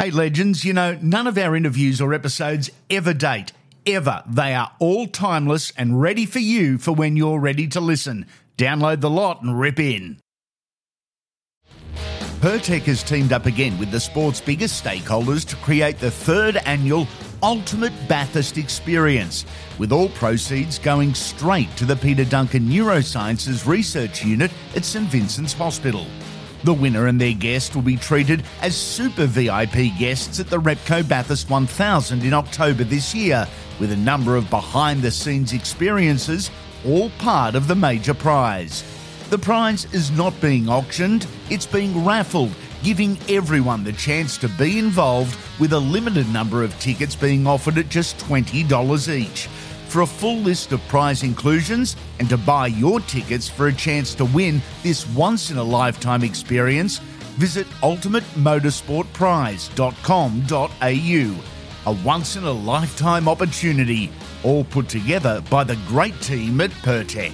Hey, legends, you know, none of our interviews or episodes ever date. Ever. They are all timeless and ready for you for when you're ready to listen. Download the lot and rip in. Pirtek has teamed up again with the sport's biggest stakeholders to create the third annual Ultimate Bathurst Experience, with all proceeds going straight to the Peter Duncan Neurosciences Research Unit at St Vincent's Hospital. The winner and their guest will be treated as super VIP guests at the Repco Bathurst 1000 in October this year, with a number of behind the scenes experiences, all part of the major prize. The prize is not being auctioned, it's being raffled, giving everyone the chance to be involved with a limited number of tickets being offered at just $20 each. For a full list of prize inclusions and to buy your tickets for a chance to win this once in a lifetime experience, visit ultimatemotorsportprize.com.au. A once in a lifetime opportunity, all put together by the great team at Pirtek.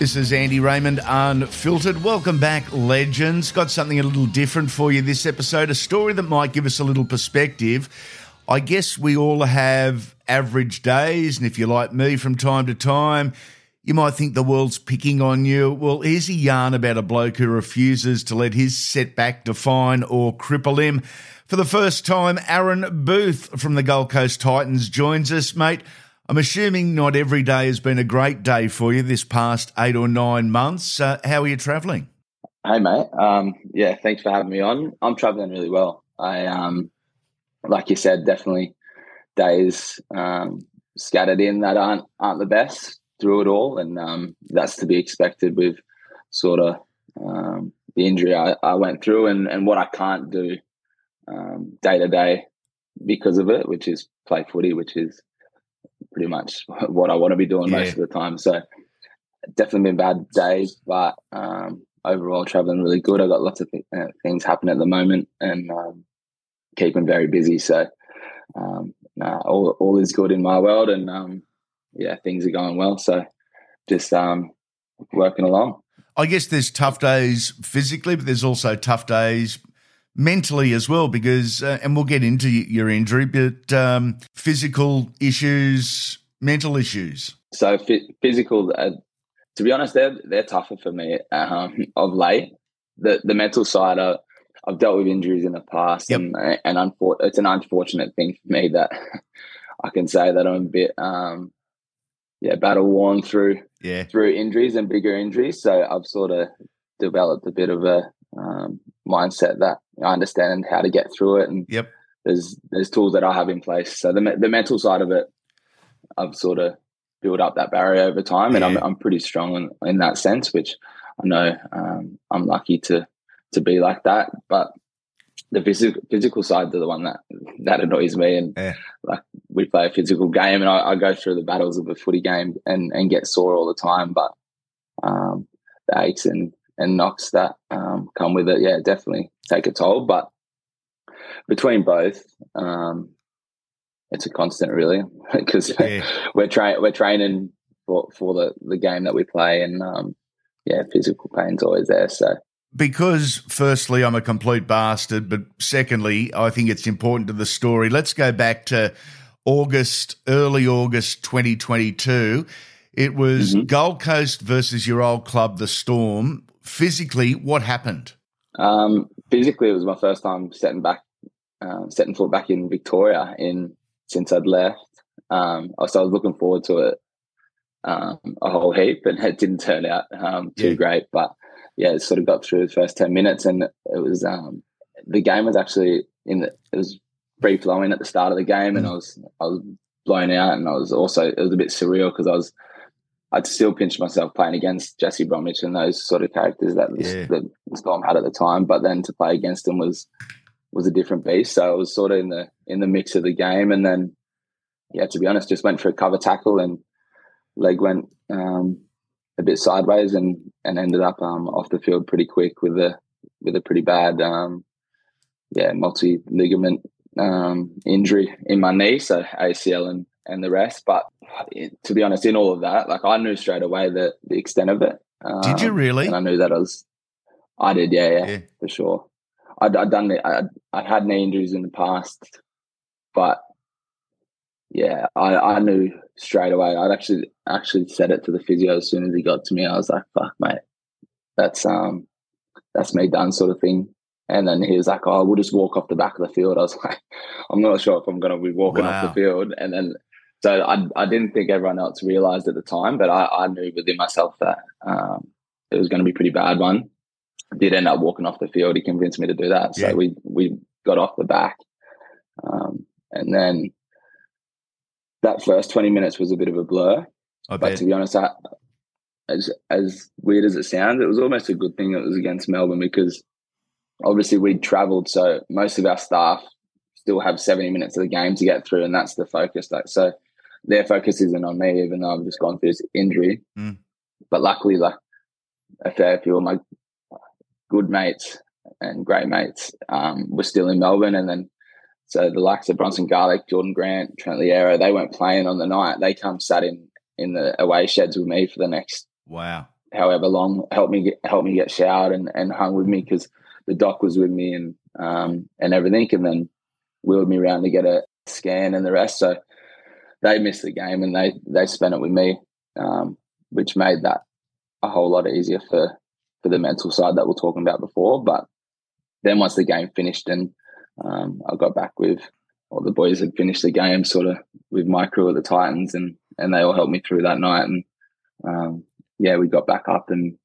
This is Andy Raymond Unfiltered. Welcome back, legends. Got something a little different for you this episode, a story that might give us a little perspective. I guess we all have average days, and if you're like me from time to time, you might think the world's picking on you. Well, here's a yarn about a bloke who refuses to let his setback define or cripple him. For the first time, Aaron Booth from the Gold Coast Titans joins us, mate. I'm assuming not every day has been a great day for you this past eight or nine months. Uh, how are you travelling? Hey, mate. Um, yeah, thanks for having me on. I'm travelling really well. I um, like you said, definitely days um, scattered in that aren't aren't the best through it all, and um, that's to be expected with sort of um, the injury I, I, went through and, and what I can't do um, day to day because of it, which is play footy, which is pretty much what I want to be doing yeah. most of the time. So definitely been bad days, but um, overall traveling really good. I've got lots of th- uh, things happening at the moment, and um, keeping very busy. So, um, nah, all all is good in my world, and um, yeah, things are going well. So, just um, working along. I guess there's tough days physically, but there's also tough days mentally as well because, uh, and we'll get into your injury, but um, physical issues, mental issues. So physical, uh, to be honest, they're they're tougher for me um, of late. The the mental side, are. I've dealt with injuries in the past, yep. and and unfor- it's an unfortunate thing for me that I can say that I'm a bit, um, yeah, battle worn through yeah. through injuries and bigger injuries. So I've sort of developed a bit of a um, mindset that I understand how to get through it, and yep. there's there's tools that I have in place. So the the mental side of it, I've sort of built up that barrier over time, yeah. and I'm I'm pretty strong in, in that sense, which I know um, I'm lucky to to be like that. But the physical physical side is the one that that annoys me. And yeah. like we play a physical game, and I, I, go through the battles of a footy game and and get sore all the time. But um, the aches and and knocks that um, come with it, yeah, definitely take a toll. But between both, um, it's a constant, really, because yeah. we're trying we're training for for the the game that we play, and um, yeah, physical pain's always there. So because firstly I'm a complete bastard, but secondly I think it's important to the story. Let's go back to August, early August 2022. It was mm-hmm. Gold Coast versus your old club, the Storm. Physically, what happened? Um, physically, it was my first time setting back, uh, setting foot back in Victoria in since I'd left. Um, so I was looking forward to it um, a whole heap, and it didn't turn out um, too yeah. great. But yeah, sort of got through the first ten minutes, and it was um, the game was actually in the it was free flowing at the start of the game, and mm. I was I was blown out, and I was also it was a bit surreal because I was I'd still pinch myself playing against Jesse Bromwich and those sort of characters that yeah. the, the Storm had at the time, but then to play against them was was a different beast. So I was sort of in the in the mix of the game, and then yeah, to be honest, just went for a cover tackle and leg went um, a bit sideways and and ended up um, off the field pretty quick with a with a pretty bad um, yeah multi ligament um, injury in my knee, so ACL and and the rest. But to be honest, in all of that, like I knew straight away the the extent of it. did you um, really? And I knew that I was. I did, yeah, yeah, yeah. for sure. I'd, I'd done it. I'd, I'd had knee injuries in the past, but yeah, I, I knew straight away. I'd actually actually said it to the physio as soon as he got to me. I was like, "Fuck, mate, that's um, that's me done," sort of thing. And then he was like, "Oh, we'll just walk off the back of the field." I was like, "I'm not sure if I'm going to be walking wow. off the field." And then, so I I didn't think everyone else realized at the time, but I, I knew within myself that um, it was going to be a pretty bad one. did end up walking off the field. He convinced me to do that, so yeah. we we got off the back, um, and then that first 20 minutes was a bit of a blur. I but bet. to be honest, I, as as weird as it sounds, it was almost a good thing it was against Melbourne because obviously we'd travelled, so most of our staff still have 70 minutes of the game to get through, and that's the focus. Like so, their focus isn't on me, even though I've just gone through this injury. Mm. But luckily, like a fair few of my good mates and great mates um, were still in Melbourne, and then so the likes of Bronson Garlick, Jordan Grant, Trent Loiero, they weren't playing on the night. They come sat in in the away sheds with me for the next wow however long. Help me get help me get showered and, and hung with me because the doc was with me and um and everything, and then wheeled me around to get a scan and the rest. So they missed the game and they they spent it with me, um, which made that a whole lot easier for for the mental side that we're talking about before. But then once the game finished and um, I got back with all the boys had finished the game sort of with my crew at the Titans and and they all helped me through that night and um, yeah we got back up and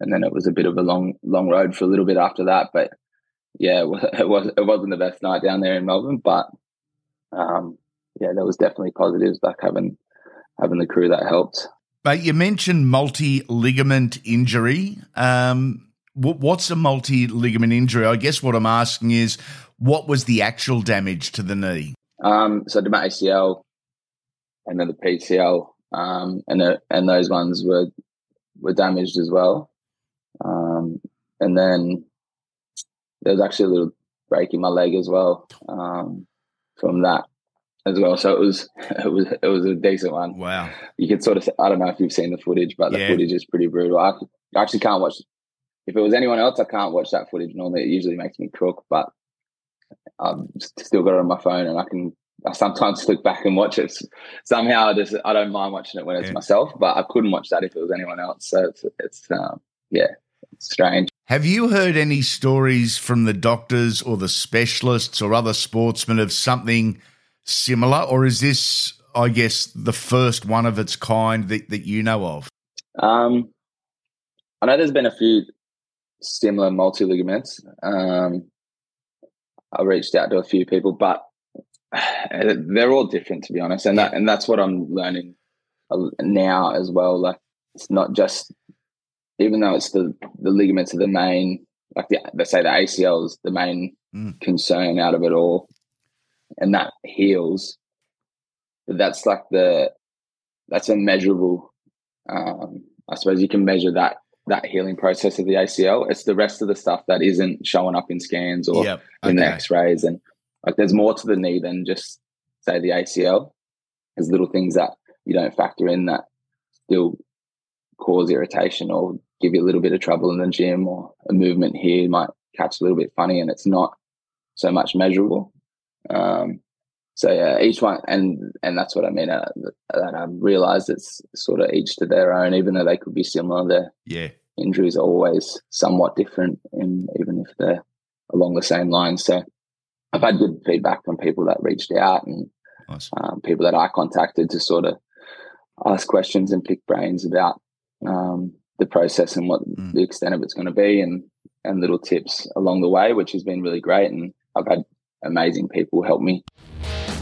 and then it was a bit of a long long road for a little bit after that but yeah it was it wasn't the best night down there in Melbourne but um, yeah there was definitely positives like having having the crew that helped. But you mentioned multi ligament injury. Um, what's a multi ligament injury? I guess what I'm asking is what was the actual damage to the knee? Um, so the ACL and then the PCL, um, and uh, and those ones were were damaged as well. Um, and then there was actually a little break in my leg as well um, from that as well. So it was it was it was a decent one. Wow! You could sort of I don't know if you've seen the footage, but the yeah. footage is pretty brutal. I, I actually can't watch. If it was anyone else, I can't watch that footage. Normally, it usually makes me crook, but I've still got it on my phone, and I can. I sometimes look back and watch it. Somehow, I just I don't mind watching it when it's yeah. myself, but I couldn't watch that if it was anyone else. So it's, it's um, yeah, it's strange. Have you heard any stories from the doctors or the specialists or other sportsmen of something similar, or is this, I guess, the first one of its kind that, that you know of? Um, I know there's been a few similar multi ligaments. Um, I reached out to a few people, but they're all different to be honest, and that and that's what I'm learning now as well. Like it's not just even though it's the the ligaments are the main, like the, they say the ACL is the main mm. concern out of it all, and that heals. But that's like the that's a measurable. Um, I suppose you can measure that that healing process of the ACL. It's the rest of the stuff that isn't showing up in scans or yep. okay. in the X-rays, and like there's more to the knee than just say the ACL. There's little things that you don't factor in that still cause irritation or give you a little bit of trouble in the gym, or a movement here might catch a little bit funny, and it's not so much measurable. Um, so yeah, each one, and and that's what I mean. Uh, that I realised it's sort of each to their own, even though they could be similar. Their yeah injuries are always somewhat different, and even if they're along the same lines. So I've had good feedback from people that reached out and nice. um, people that I contacted to sort of ask questions and pick brains about um, the process and what mm. the extent of it's going to be, and and little tips along the way, which has been really great. And I've had amazing people help me.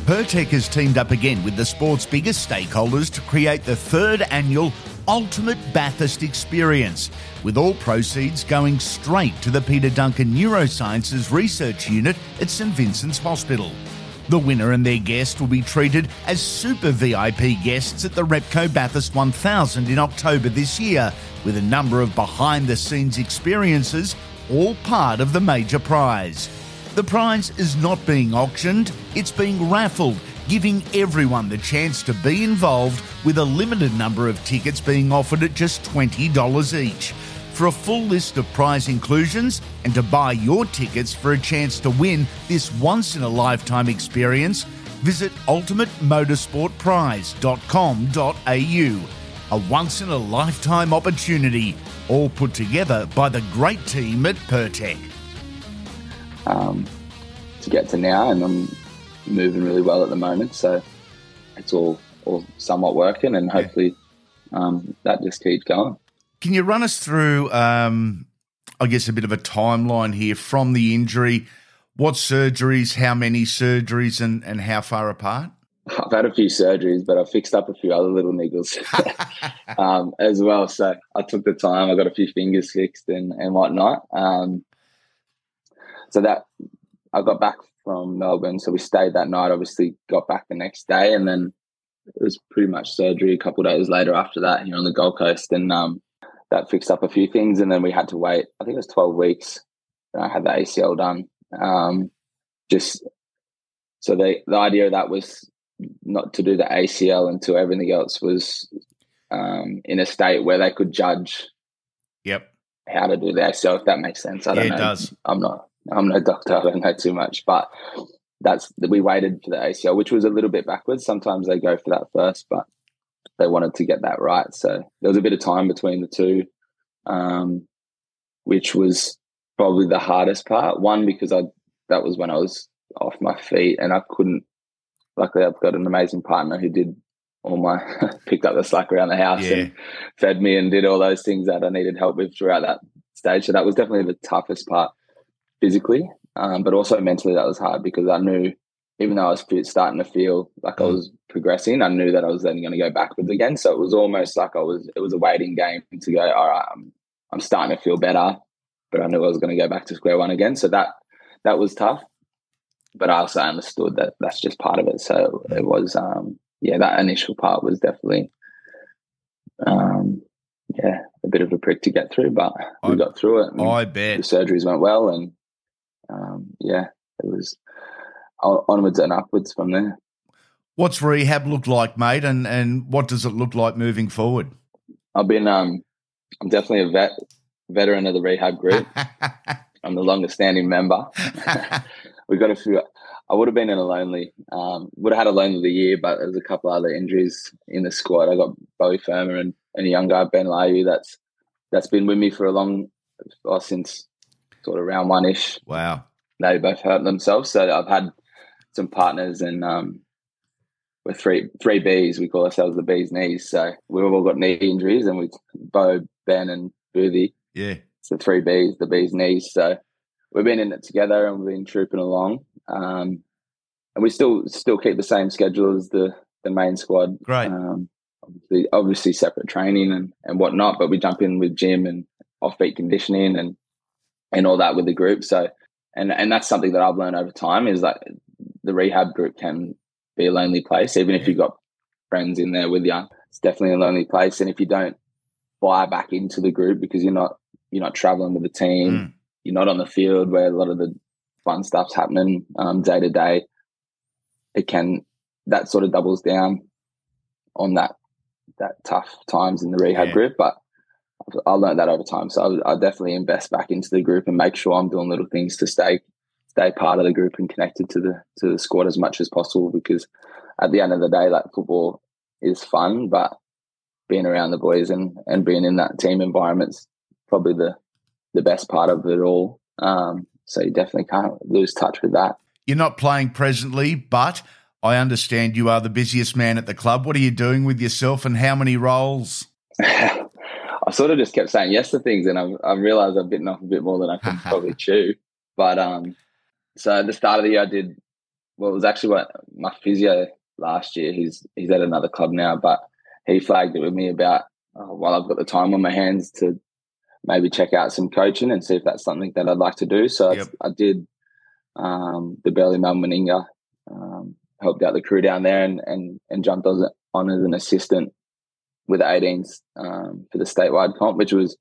Pirtek has teamed up again with the sport's biggest stakeholders to create the third annual Ultimate Bathurst Experience, with all proceeds going straight to the Peter Duncan Neurosciences Research Unit at St Vincent's Hospital. The winner and their guest will be treated as super VIP guests at the Repco Bathurst 1000 in October this year, with a number of behind the scenes experiences, all part of the major prize. The prize is not being auctioned, it's being raffled, giving everyone the chance to be involved with a limited number of tickets being offered at just $20 each. For a full list of prize inclusions and to buy your tickets for a chance to win this once in a lifetime experience, visit ultimatemotorsportprize.com.au. A once in a lifetime opportunity, all put together by the great team at Pirtek. Um, to get to now, and I'm moving really well at the moment, so it's all all somewhat working, and hopefully um, that just keeps going. Can you run us through, um, I guess, a bit of a timeline here from the injury? What surgeries, how many surgeries, and, and how far apart? I've had a few surgeries, but I've fixed up a few other little niggles um, as well. So I took the time. I got a few fingers fixed and, and whatnot. Um, so that I got back from Melbourne. So we stayed that night. Obviously, got back the next day, and then it was pretty much surgery a couple days later after that here on the Gold Coast, and um, that fixed up a few things. And then we had to wait. I think it was twelve weeks. I had the ACL done. Um, just so the the idea of that was not to do the ACL until everything else was um, in a state where they could judge. Yep. How to do the ACL, if that makes sense. I don't yeah, know. it does. I'm not. I'm no doctor. I don't know too much, but that's we waited for the ACL, which was a little bit backwards. Sometimes they go for that first, but they wanted to get that right. So there was a bit of time between the two, um, which was probably the hardest part. One because I that was when I was off my feet and I couldn't. Luckily, I've got an amazing partner who did all my picked up the slack around the house Yeah. and fed me and did all those things that I needed help with throughout that stage. So that was definitely the toughest part physically, um, but also mentally. That was hard because I knew, even though I was starting to feel like I Mm. was progressing, I knew that I was then going to go backwards again. So it was almost like I was. It was a waiting game to go. All right, I'm, I'm starting to feel better, but I knew I was going to go back to square one again. So that that was tough. But I also understood that that's just part of it. So it was, um, yeah, that initial part was definitely, um, yeah, a bit of a prick to get through, but we I- got through it. I bet the surgeries went well, and um, yeah, it was onwards and upwards from there. What's rehab look like, mate? And and what does it look like moving forward? I've been, um, I'm definitely a vet, veteran of the rehab group. I'm the longest standing member. we got a few. I would have been in a lonely, um, would have had a lonely of the year, but there's a couple other injuries in the squad. I got Bowie Fermor and, and a young guy Ben Liyou that's that's been with me for a long, well, since sort of round one ish. wow. They both hurt themselves, so I've had some partners and um, we're three three Bs. We call ourselves the B's knees. So we've all got knee injuries, and we Beau, Ben, and Boothie Yeah. it's the three Bs, the Bs knees. So we've been in it together and we've been trooping along. Um, and we still still keep the same schedule as the the main squad. Great. Um, obviously, obviously separate training and, and whatnot, but we jump in with gym and off-feet conditioning and and all that with the group. So and and that's something that I've learned over time is that the rehab group can be a lonely place, even if you've got friends in there with you. It's definitely a lonely place, and if you don't buy back into the group because you're not you're not traveling with the team, Mm. you're not on the field where a lot of the fun stuff's happening um, day to day. It can that sort of doubles down on that that tough times in the rehab Yeah. group, but I learned that over time. So I, I definitely invest back into the group and make sure I'm doing little things to stay stay part of the group and connected to the to the squad as much as possible. Because at the end of the day, like football is fun, but being around the boys and and being in that team environment's probably the the best part of it all. Um, so you definitely can't lose touch with that. You're not playing presently, but I understand you are the busiest man at the club. What are you doing with yourself and how many roles? I sort of just kept saying yes to things, and I've, I've realized I've bitten off a bit more than I can probably chew. But um, so at the start of the year, I did well. It was actually what my physio last year. He's he's at another club now, but he flagged it with me about oh, while I've got the time on my hands to maybe check out some coaching and see if that's something that I'd like to do. So Yep. I, I did um, the Burleigh Meninga, um, helped out the crew down there, and and and jumped on, on as an assistant with the 18s um, for the statewide comp, which was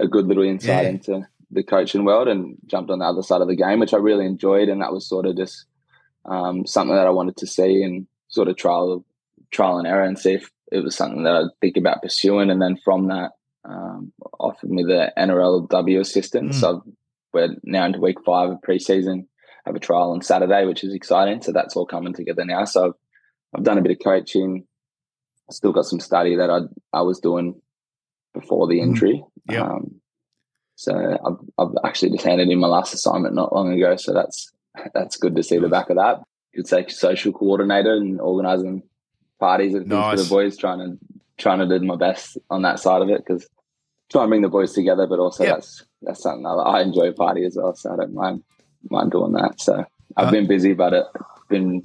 a good little insight Yeah. into the coaching world and jumped on the other side of the game, which I really enjoyed. And that was sort of just um, something that I wanted to see and sort of trial trial and error and see if it was something that I'd think about pursuing. And then from that, um, offered me the NRLW assistant. Mm. So we're now into week five of preseason. Have a trial on Saturday, which is exciting. So that's all coming together now. So I've, I've done a bit of coaching. Still got some study that I I was doing before the mm. injury. Mm. Yeah. Um, so I've, I've actually just handed in my last assignment not long ago. So that's that's good to see the back of that. You could say social coordinator and organising parties and things nice. for the boys, trying to trying to do my best on that side of it because try and bring the boys together. But also yep. that's that's something I, I enjoy party as well, so I don't mind mind doing that. So I've uh, been busy, but it's been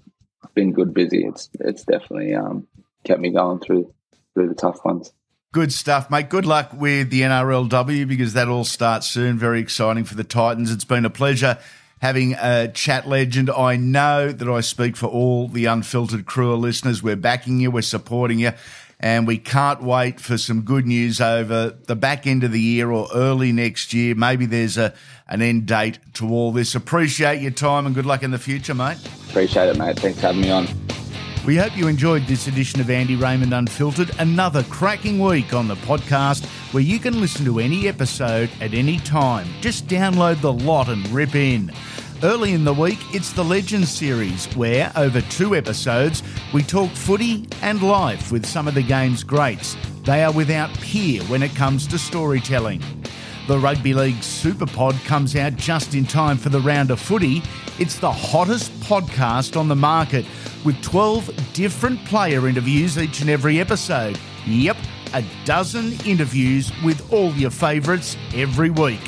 been good busy. It's it's definitely um, kept me going through through the tough ones. Good stuff, mate. Good luck with the NRLW because that all starts soon. Very exciting for the Titans. It's been a pleasure having a chat legend. I know that I speak for all the unfiltered crew of listeners. We're backing you, we're supporting you, and we can't wait for some good news over the back end of the year or early next year. Maybe there's a an end date to all this. Appreciate your time and good luck in the future, mate. Appreciate it, mate. Thanks for having me on. We hope you enjoyed this edition of Andy Raymond Unfiltered, another cracking week on the podcast where you can listen to any episode at any time. Just download the lot and rip in. Early in the week, it's the Legends series, where over two episodes, we talk footy and life with some of the game's greats. They are without peer when it comes to storytelling. The Rugby League Super Pod comes out just in time for the round of footy. It's the hottest podcast on the market with 12 different player interviews each and every episode. Yep, a dozen interviews with all your favourites every week.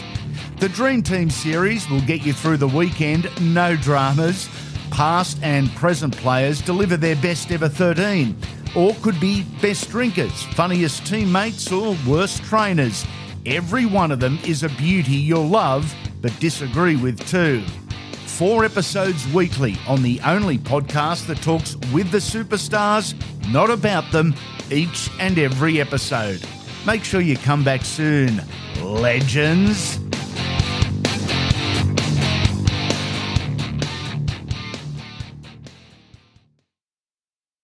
The Dream Team series will get you through the weekend, no dramas. Past and present players deliver their best ever 13, or could be best drinkers, funniest teammates, or worst trainers. Every one of them is a beauty you'll love, but disagree with too four episodes weekly on the only podcast that talks with the superstars, not about them, each and every episode. Make sure you come back soon, legends.